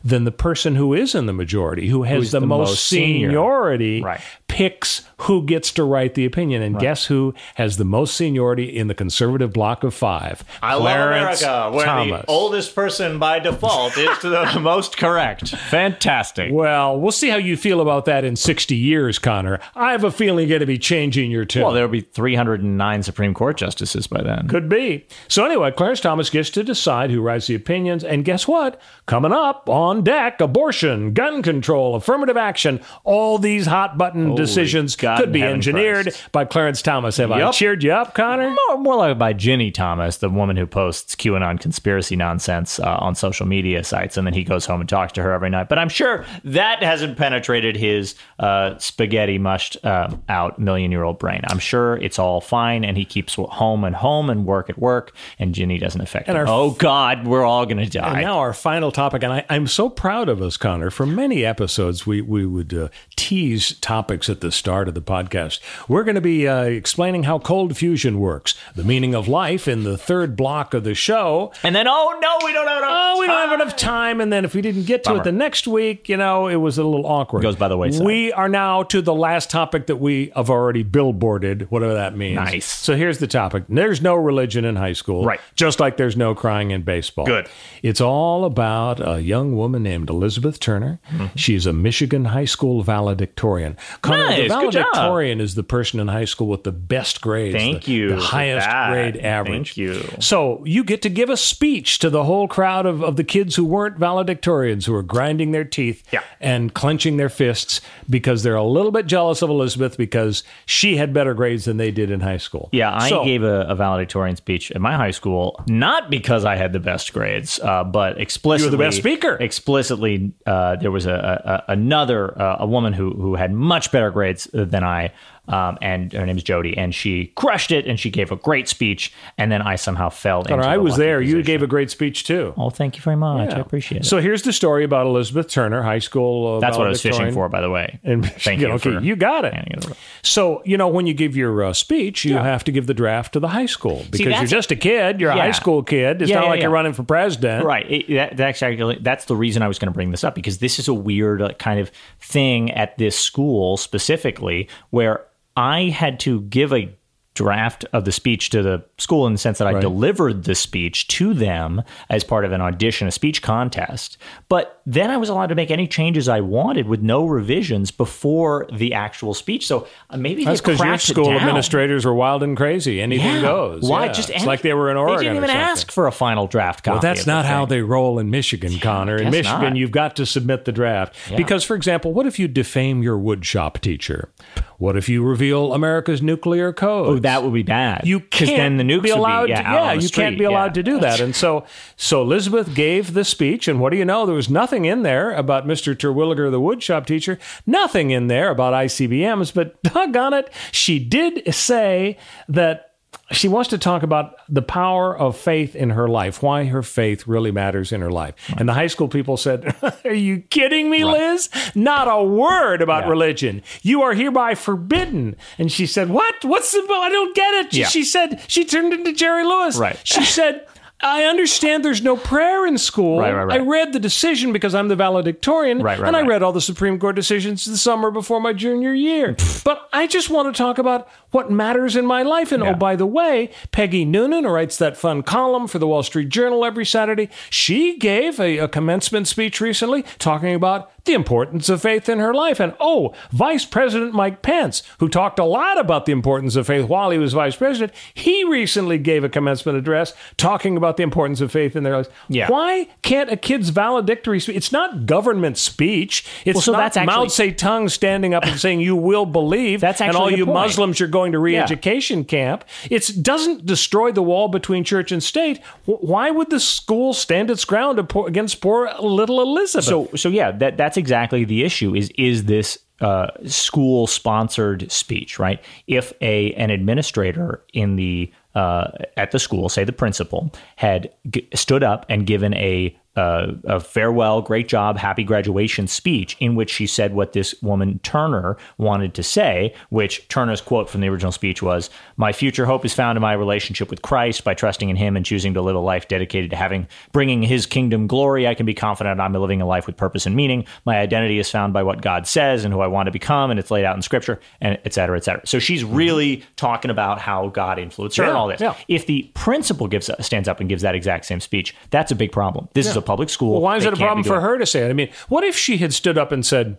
then the person who is in the majority, who has the, the most, most senior. seniority, Right. Picks who gets to write the opinion. And guess who has the most seniority in the conservative block of five? I Clarence love America, where Thomas. the oldest person by default is the most correct. Fantastic. Well, we'll see how you feel about that in 60 years, Connor. I have a feeling you're going to be changing your tune. Well, there will be 309 Supreme Court justices by then. Could be. So, anyway, Clarence Thomas gets to decide who writes the opinions. And guess what? Coming up on deck abortion, gun control, affirmative action. All these hot button decisions God could be engineered Christ. by Clarence Thomas. Have I cheered you up, Connor? More, more like by Ginni Thomas, the woman who posts QAnon conspiracy nonsense uh, on social media sites, and then he goes home and talks to her every night. But I'm sure that hasn't penetrated his uh, spaghetti mushed um, out million year old brain. I'm sure it's all fine, and he keeps home and home and work at work, and Ginni doesn't affect him. our- oh God, we're all gonna And die. now our final topic, and I, I'm so proud of us, Connor. For many episodes, we we would uh, tease topics at the start of the podcast. We're going to be uh, explaining how cold fusion works, the meaning of life in the third block of the show. And then, oh no, we don't have enough. Oh, we don't have enough time. And then if we didn't get to Bummer. it the next week, you know, it was a little awkward. Goes by the wayside. We are now to the last topic that we have already billboarded, whatever that means. Nice. So here's the topic. There's no religion in high school. Right. Just like there's no crying in baseball. Good. It's all about a young woman named Elizabeth Turner. She's a Michigan high school valedictorian. Connor, The valedictorian is the person in high school with the best grades. Thank the- you The highest grade average. Thank you. So you get to give a speech to the whole crowd of, of the kids who weren't valedictorians, who are grinding their teeth Yeah. and clenching their fists because they're a little bit jealous of Elizabeth because she had better grades than they did in high school. Yeah, I So- gave a, a valedictorian speech at my high school, not because I had the best grades, uh, but explicitly the best speaker. Explicitly, uh, there was a, a, a another uh, a woman who who had much better grades than I, um, and her name is Jody, and she crushed it, and she gave a great speech, and then I somehow fell Connor, into. I the was lucky there. You position. gave a great speech too. Oh, thank you very much. I appreciate it. So here's the story about Elizabeth Turner, high school. Uh, That's what I was fishing for, by the way. And thank you. okay, for you got it. handing it over. So you know when you give your uh, speech, you have to give the draft to the high school because you're that's- just a kid. You're a Yeah. high school kid. It's Yeah, not yeah, like you're yeah. running for president. Right. It, that, that's actually that's the reason I was going to bring this up because this is a weird uh, kind of thing at this school specifically where I had to give a draft of the speech to the school in the sense that I delivered the speech to them as part of an audition, a speech contest. But then I was allowed to make any changes I wanted with no revisions before the actual speech. So uh, maybe That's because your school administrators were wild and crazy. Anything Yeah. goes. Why Yeah. just it's like they were in Oregon. They didn't even ask for a final draft copy. Well, that's of the not how thing. they roll in Michigan, Connor. In Michigan, not. you've got to submit the draft. Because, for example, what if you defame your woodshop teacher? What if you reveal America's nuclear code? Oh, that would be bad. you can't then the nukes be allowed would be, yeah, to, yeah you can't be allowed Yeah. to do that and so so elizabeth gave the speech and what do you know there was nothing in there about mr terwilliger the woodshop teacher nothing in there about icbms but doggone it she did say that she wants to talk about the power of faith in her life, why her faith really matters in her life. And the high school people said, Are you kidding me, Liz? Not a word about Yeah. religion. You are hereby forbidden. And she said, What? What's the, I don't get it. Yeah. she said, She turned into Jerry Lewis. Right. She said, I understand there's no prayer in school. Right, right, right. I read the decision because I'm the valedictorian, Right, right, and I read all the Supreme Court decisions the summer before my junior year. but I just want to talk about what matters in my life. And oh, by the way, Peggy Noonan, who writes that fun column for the Wall Street Journal every Saturday, she gave a, a commencement speech recently talking about the importance of faith in her life. And oh, Vice President Mike Pence, who talked a lot about the importance of faith while he was vice president, he recently gave a commencement address talking about the importance of faith in their lives. Yeah. Why can't a kid's valedictory speech? It's not government speech. It's Well, so not that's Mao actually- Zedong standing up and saying, "You will believe." That's and all you point. Muslims are going to re-education camp. It doesn't destroy the wall between church and state. Why would the school stand its ground against poor little Elizabeth? So so yeah, that that's exactly the issue. Is is this uh, school sponsored speech right? If a an administrator in the uh, at the school, say the principal, had g- stood up and given a uh, a farewell, great job, happy graduation speech in which she said what this woman Turner wanted to say, which Turner's quote from the original speech was, "My future hope is found in my relationship with Christ. By trusting in Him and choosing to live a life dedicated to having bringing His kingdom glory, I can be confident I'm living a life with purpose and meaning. My identity is found by what God says and who I want to become, and it's laid out in Scripture, and et cetera, et cetera." So she's really talking about how God influenced her and all this. yeah. If the principal gives stands up and gives that exact same speech, that's a big problem. This is a public school. Well, why is They it a problem for her to say it? I mean, what if she had stood up and said,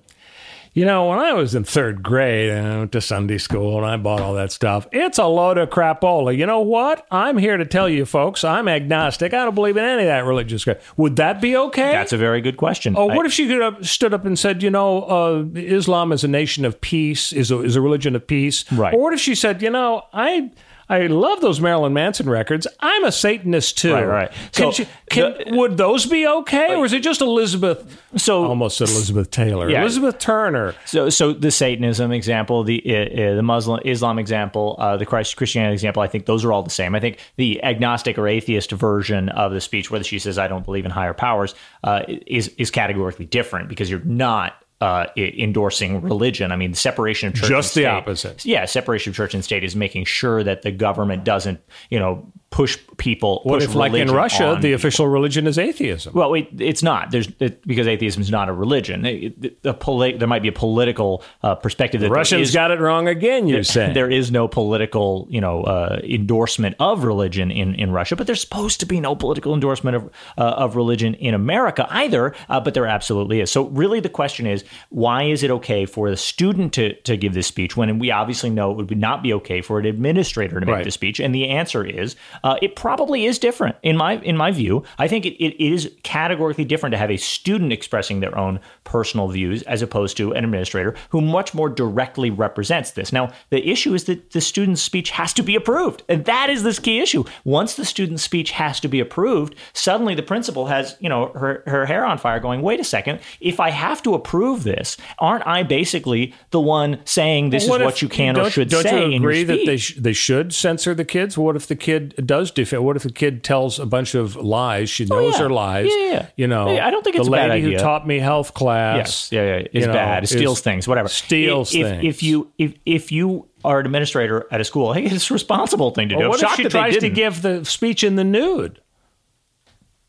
you know, when I was in third grade and I went to Sunday school and I bought all that stuff, it's a load of crapola. You know what? I'm here to tell you folks, I'm agnostic. I don't believe in any of that religious crap. Would that be okay? That's a very good question. Oh, I- what if she could have stood up and said, you know, uh, Islam is a nation of peace, is a, is a religion of peace? Right. Or what if she said, you know, I I love those Marilyn Manson records. I'm a Satanist too. Right, right. Can So, she, can, the- would those be okay, or is it just Elizabeth? So- almost said Elizabeth Taylor, Yeah. Elizabeth Turner. So, so the Satanism example, the uh, uh, the Muslim Islam example, uh, the Christ Christianity example, I think those are all the same. I think the agnostic or atheist version of the speech, whether she says "I don't believe in higher powers," uh, is is categorically different because you're not. Uh, endorsing religion. I mean, the separation of church Just the opposite. Yeah, separation of church and state is making sure that the government doesn't, you know, push people. What push if, like in Russia, the people. official religion is atheism? Well, wait, it's not. There's it, because atheism is not a religion. It- the poli- there might be a political uh, perspective that there Russians is- got it wrong again. You say there is no political, you know, uh, endorsement of religion in, in Russia, but there's supposed to be no political endorsement of uh, of religion in America either. Uh, but there absolutely is. So really, the question is, why is it okay for the student to to give this speech when we obviously know it would not be okay for an administrator to make Right. the speech? And the answer is, uh, it probably is different in my in my view. I think it, it is categorically different to have a student expressing their own personal views as opposed to an administrator who much more directly represents this. Now, the issue is that the student's speech has to be approved, and that is this key issue. Once the student's speech has to be approved, suddenly the principal has you know her her hair on fire, going, "Wait a second! If I have to approve this, aren't I basically the one saying this is if- what you can or should don't- should don't say you agree that they sh- they should censor the kids? What if the kid does defend? What if the kid tells a bunch of lies? She oh, knows Oh, yeah. are lies. Yeah, yeah. You know, Yeah, I don't think it's the a bad lady who taught me health class. Yes, yeah, yeah, is know, bad. It steals is- things, whatever. Steals if, things. If you if if you are an administrator at a school, hey, it's a responsible thing to do. Or I'm what if shocked she tries to give the speech in the nude?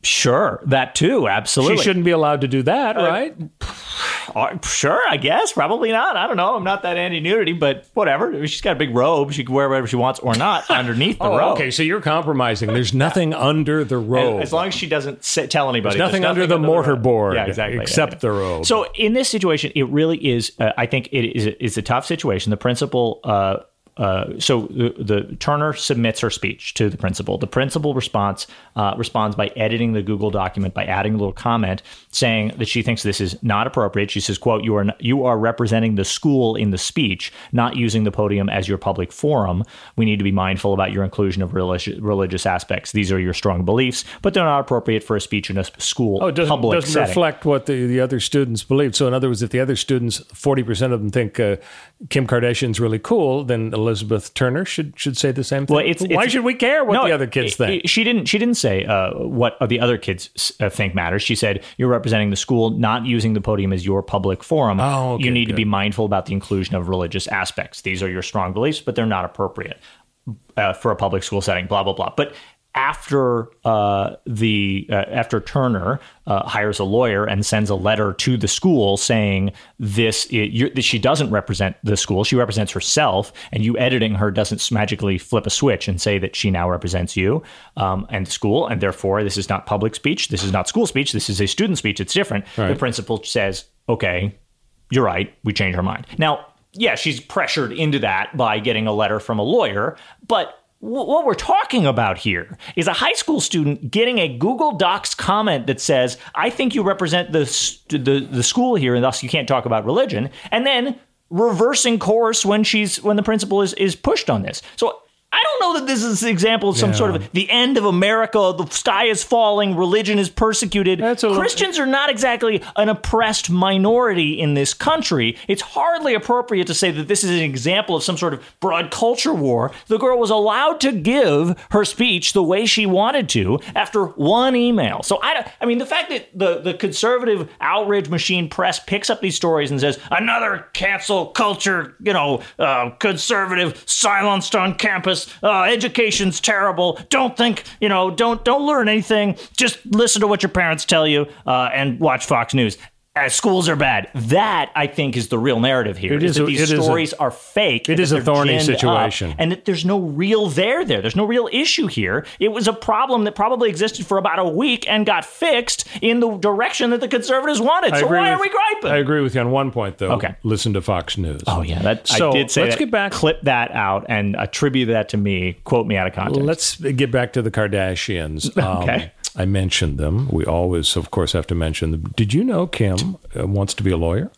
Sure, that too, absolutely. She shouldn't be allowed to do that, right? Uh, sure, I guess. Probably not. I don't know. I'm not that anti-nudity, but whatever. She's got a big robe. She can wear whatever she wants or not underneath the Oh, robe. okay. So you're compromising. There's nothing under the robe. As long as she doesn't tell anybody. There's nothing under the mortar board Yeah, exactly. except Yeah, yeah. the robe. So in this situation, it really is. Uh, I think it is. It's a tough situation. The principal. Uh, so the, the Turner submits her speech to the principal. The principal response uh, responds by editing the Google document by adding a little comment saying that she thinks this is not appropriate. She says, "quote You are you are representing the school in the speech, not using the podium as your public forum. We need to be mindful about your inclusion of religious religious aspects. These are your strong beliefs, but they're not appropriate for a speech in a school Oh, it doesn't, public doesn't setting." reflect what the, the other students believe. So, in other words, if the other students, 40% of them think uh, Kim Kardashian's really cool, then Elizabeth Turner should should say the same thing. Well, it's, Why it's- should we care what No, the other kids it- think? it- she didn't. She didn't say uh, what the other kids uh, think matters. She said you're representing the school, not using the podium as your public forum. Oh, okay, you need to be mindful about the inclusion of religious aspects. These are your strong beliefs, but they're not appropriate uh, for a public school setting. Blah blah blah. But after uh, the uh, after Turner uh, hires a lawyer and sends a letter to the school saying this it, you're, that she doesn't represent the school, she represents herself, and you editing her doesn't magically flip a switch and say that she now represents you um, and the school, and therefore this is not public speech, this is not school speech, this is a student speech. It's different. The principal says, "Okay, you're right. We change our mind." Now, yeah, she's pressured into that by getting a letter from a lawyer, but what we're talking about here is a high school student getting a Google Docs comment that says, "I think you represent the the the school here, and thus you can't talk about religion," and then reversing course when she's when the principal is is pushed on this. So. I don't know that this is an example of some Yeah. sort of the end of America. The sky is falling. Religion is persecuted. A little- Christians are not exactly an oppressed minority in this country. It's hardly appropriate to say that this is an example of some sort of broad culture war. The girl was allowed to give her speech the way she wanted to after one email. So I, I mean, the fact that the the conservative outrage machine press picks up these stories and says another cancel culture, you know, uh, conservative silenced on campus, uh, education's terrible. Don't think, you know, don't don't learn anything. Just listen to what your parents tell you uh, and watch Fox News. Uh, schools are bad. That I think is the real narrative here. It is is that these is a- stories are fake. it is a thorny ginned up, situation. and that there's no real there there. There's no real issue here. It was a problem that probably existed for about a week and got fixed in the direction that the conservatives wanted. I So why with- are we griping? I agree with you on one point, though. Okay. Listen to Fox News. Oh yeah, that So, I did say. let's that. get back- Clip that out and attribute that to me. Quote me out of context. Let's get back to the Kardashians. Um, Okay. I mentioned them. We always, of course, have to mention them. Did you know Kim uh, wants to be a lawyer?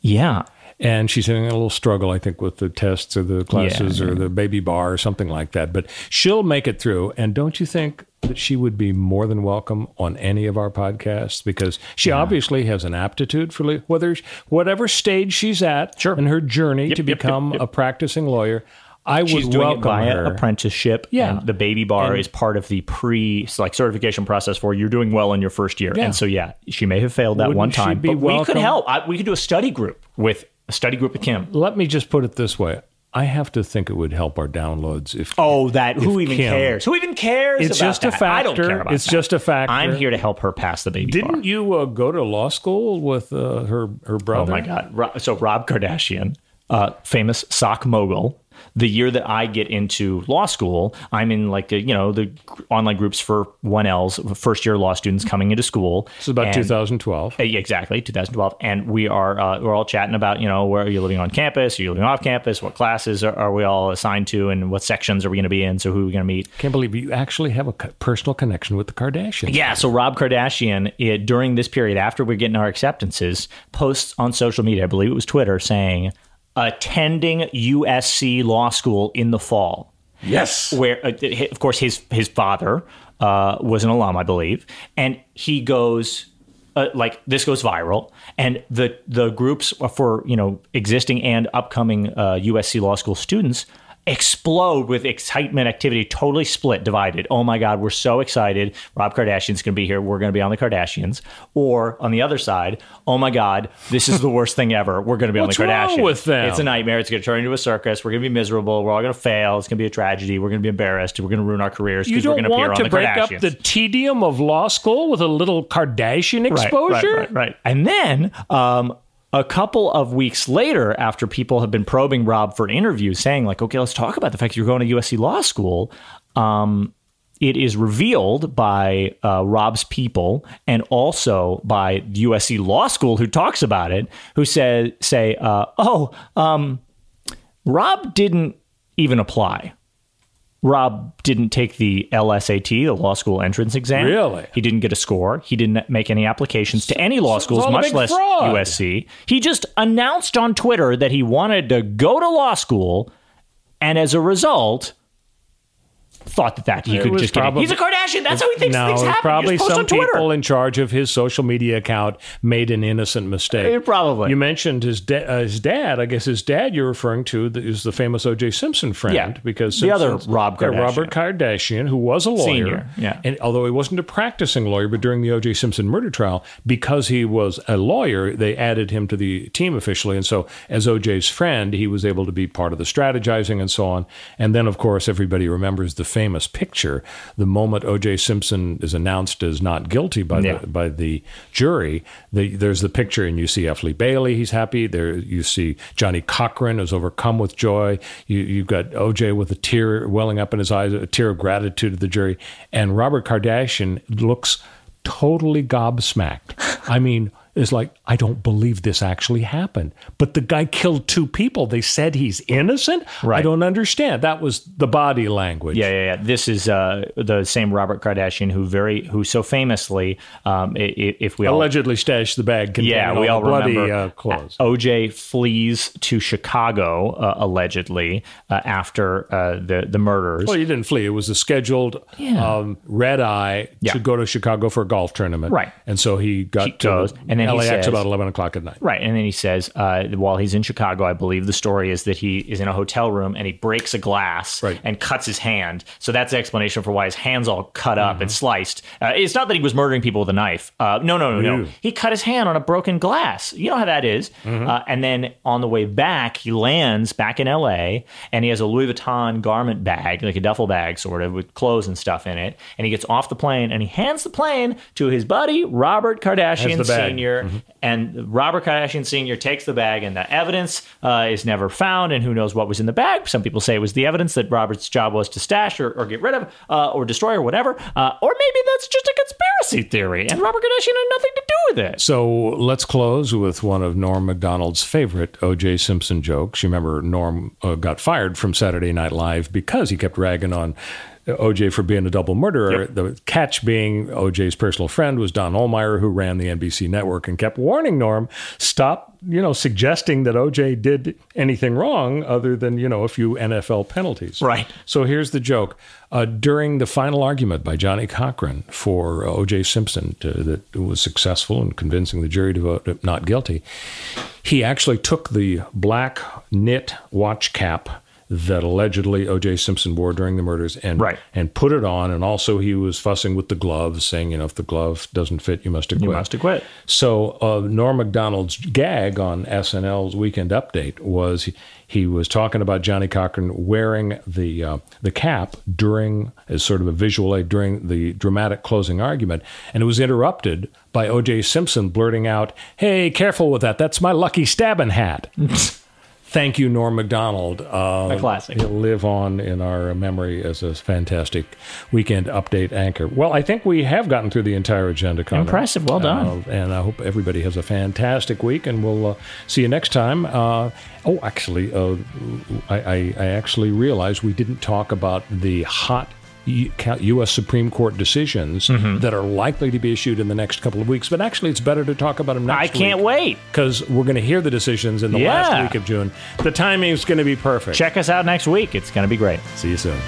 yeah, And she's having a little struggle, I think, with the tests or the classes Yeah, or the baby bar or something like that. But she'll make it through. And don't you think that she would be more than welcome on any of our podcasts? Because she obviously has an aptitude for whether whatever stage she's at Sure. in her journey to yep, yep, become yep. a practicing lawyer. I would she's doing it welcome via her. apprenticeship. Yeah. and the baby bar And- is part of the pre like certification process for you're doing well in your first year. Yeah. And so yeah, she may have failed that Wouldn't one time, be but we could help. I, we could do a study group with a study group with Kim. Let me just put it this way. I have to think it would help our downloads if Oh, that who even Kim- cares? Who even cares? It's about just a that? I don't care about it's that. just a factor I'm here to help her pass the baby. Didn't you uh, go to law school with uh, her her Oh my God! So Rob Kardashian, uh, famous sock mogul. The year that I get into law school, I'm in like a, you know the online groups for 1Ls, first year law students coming into school. This is about And- 2012. Uh, exactly, 2012, and we are uh, we're all chatting about you know where are you living on campus? Are you living off campus? What classes are, are we all assigned to, and what sections are we going to be in? So who are we going to meet? Can't believe you actually have a personal connection with the Kardashians. Yeah, so Rob Kardashian, it, during this period after we're getting our acceptances, posts on social media, I believe it was Twitter, saying attending USC law school in the fall. Yes. Where, uh, of course, his his father uh, was an alum, I believe, and he goes. Uh, like this goes viral, and the the groups for you know existing and upcoming uh, USC law school students explode with excitement, activity, totally split, divided. Oh my God, we're so excited! Rob Kardashian's going to be here. We're going to be on the Kardashians. Or on the other side, oh my God, this is the worst thing ever. We're going to be on the Kardashians. wrong with them? It's a nightmare. It's going to turn into a circus. We're going to be miserable. We're all going to fail. It's going to be a tragedy. We're going to be embarrassed. We're going to ruin our careers because we're going to appear want on to the break Kardashians. up the tedium of law school with a little Kardashian Right, exposure? Right, right, right. And then um, a couple of weeks later, after people have been probing Rob for interviews, saying like, "Okay, let's talk about the fact you're going to USC law school." Um, it is revealed by uh, Rob's people and also by USC Law School, who talks about it, who says, "Say, uh, oh, um, Rob didn't even apply." Rob didn't take the LSAT, the law school entrance exam. Really? He didn't get a score. He didn't make any applications to any law schools, much less fraud. USC. He just announced on Twitter that he wanted to go to law school, and as a result, thought that that he It could just get. in. probably- He's a Kardashian. That's how he thinks no, things it happen. probably some on Twitter. people in charge of his social media account made an innocent mistake. Eh, probably. You mentioned his, da- uh, his dad. I guess his dad you're referring to is the famous O.J. Simpson friend. Yeah. because The other Rob yeah, Robert Kardashian, who was a lawyer, Senior, yeah. and although he wasn't a practicing lawyer, but during the O.J. Simpson murder trial, because he was a lawyer, they added him to the team officially, and so as O.J.'s friend, he was able to be part of the strategizing and so on. And then, of course, everybody remembers the famous picture the moment O.J. Simpson is announced as not guilty by Yeah. the by the jury. The, there's the picture, and you see F. Lee Bailey. He's happy. There, you see Johnnie Cochran is overcome with joy. You, you've got O.J. with a tear welling up in his eyes, a tear of gratitude to the jury, and Robert Kardashian looks totally gobsmacked. I mean, is like, I don't believe this actually happened. But the guy killed two people. They said he's innocent. Right. I don't understand. That was the body language. Yeah, yeah, yeah. This is uh, the same Robert Kardashian who very who so famously, um, if we all Allegedly stashed the bag yeah, we all all bloody remember uh, clothes. OJ flees to Chicago uh, allegedly uh, after uh, the the murders. Well, he didn't flee. It was a scheduled Yeah. um, red eye Yeah. to go to Chicago for a golf tournament. Right. And so he got He to goes, and then he LAX says- about 11 o'clock at night. Right, and then he says, uh, while he's in Chicago, I believe the story is that he is in a hotel room and he breaks a glass Right. and cuts his hand. So that's the explanation for why his hand's all cut up Mm-hmm. and sliced. Uh, it's not that he was murdering people with a knife. Uh, no, no, no, no. Ew. He cut his hand on a broken glass. You know how that is. Mm-hmm. Uh, and then on the way back, he lands back in L.A. and he has a Louis Vuitton garment bag, like a duffel bag, sort of, with clothes and stuff in it. And he gets off the plane and he hands the plane to his buddy Robert Kardashian Has Sr. And Robert Kardashian Sr. takes the bag, and the evidence uh, is never found. And who knows what was in the bag? Some people say it was the evidence that Robert's job was to stash or, or get rid of uh, or destroy or whatever. Uh, or maybe that's just a conspiracy theory, and Robert Kardashian had nothing to do with it. So let's close with one of Norm Macdonald's favorite O.J. Simpson jokes. You remember Norm uh, got fired from Saturday Night Live because he kept ragging on O.J. for being a double murderer. The catch being O.J.'s personal friend was Don Ohlmeyer, who ran the NBC network and kept warning Norm, stop, you know, suggesting that O.J. did anything wrong other than, you know, a few NFL penalties. Right. So here's the joke. Uh, during the final argument by Johnnie Cochran for uh, O.J. Simpson to, that was successful in convincing the jury to vote not guilty, he actually took the black knit watch cap that allegedly O.J. Simpson wore during the murders and Right. and put it on. And also he was fussing with the gloves, saying, you know, if the glove doesn't fit, you must acquit. You must acquit. So uh, Norm Macdonald's gag on SNL's Weekend Update was he, he was talking about Johnnie Cochran wearing the uh, the cap during as sort of a visual aid during the dramatic closing argument, and it was interrupted by O.J. Simpson blurting out, "Hey, careful with that! That's my lucky stabbing hat." Thank you, Norm Macdonald. Uh, A classic. He'll live on in our memory as a fantastic weekend update anchor. Well, I think we have gotten through the entire agenda. Conrad. Impressive. Well done. Uh, and I hope everybody has a fantastic week, and we'll uh, see you next time. Uh, oh, actually, uh, I, I, I actually realized we didn't talk about the hot. U.S. Supreme Court decisions Mm-hmm. that are likely to be issued in the next couple of weeks, but actually, it's better to talk about them next I can't wait. because we're going to hear the decisions in the last week of June. The timing is going to be perfect. Check us out next week. It's going to be great. See you soon.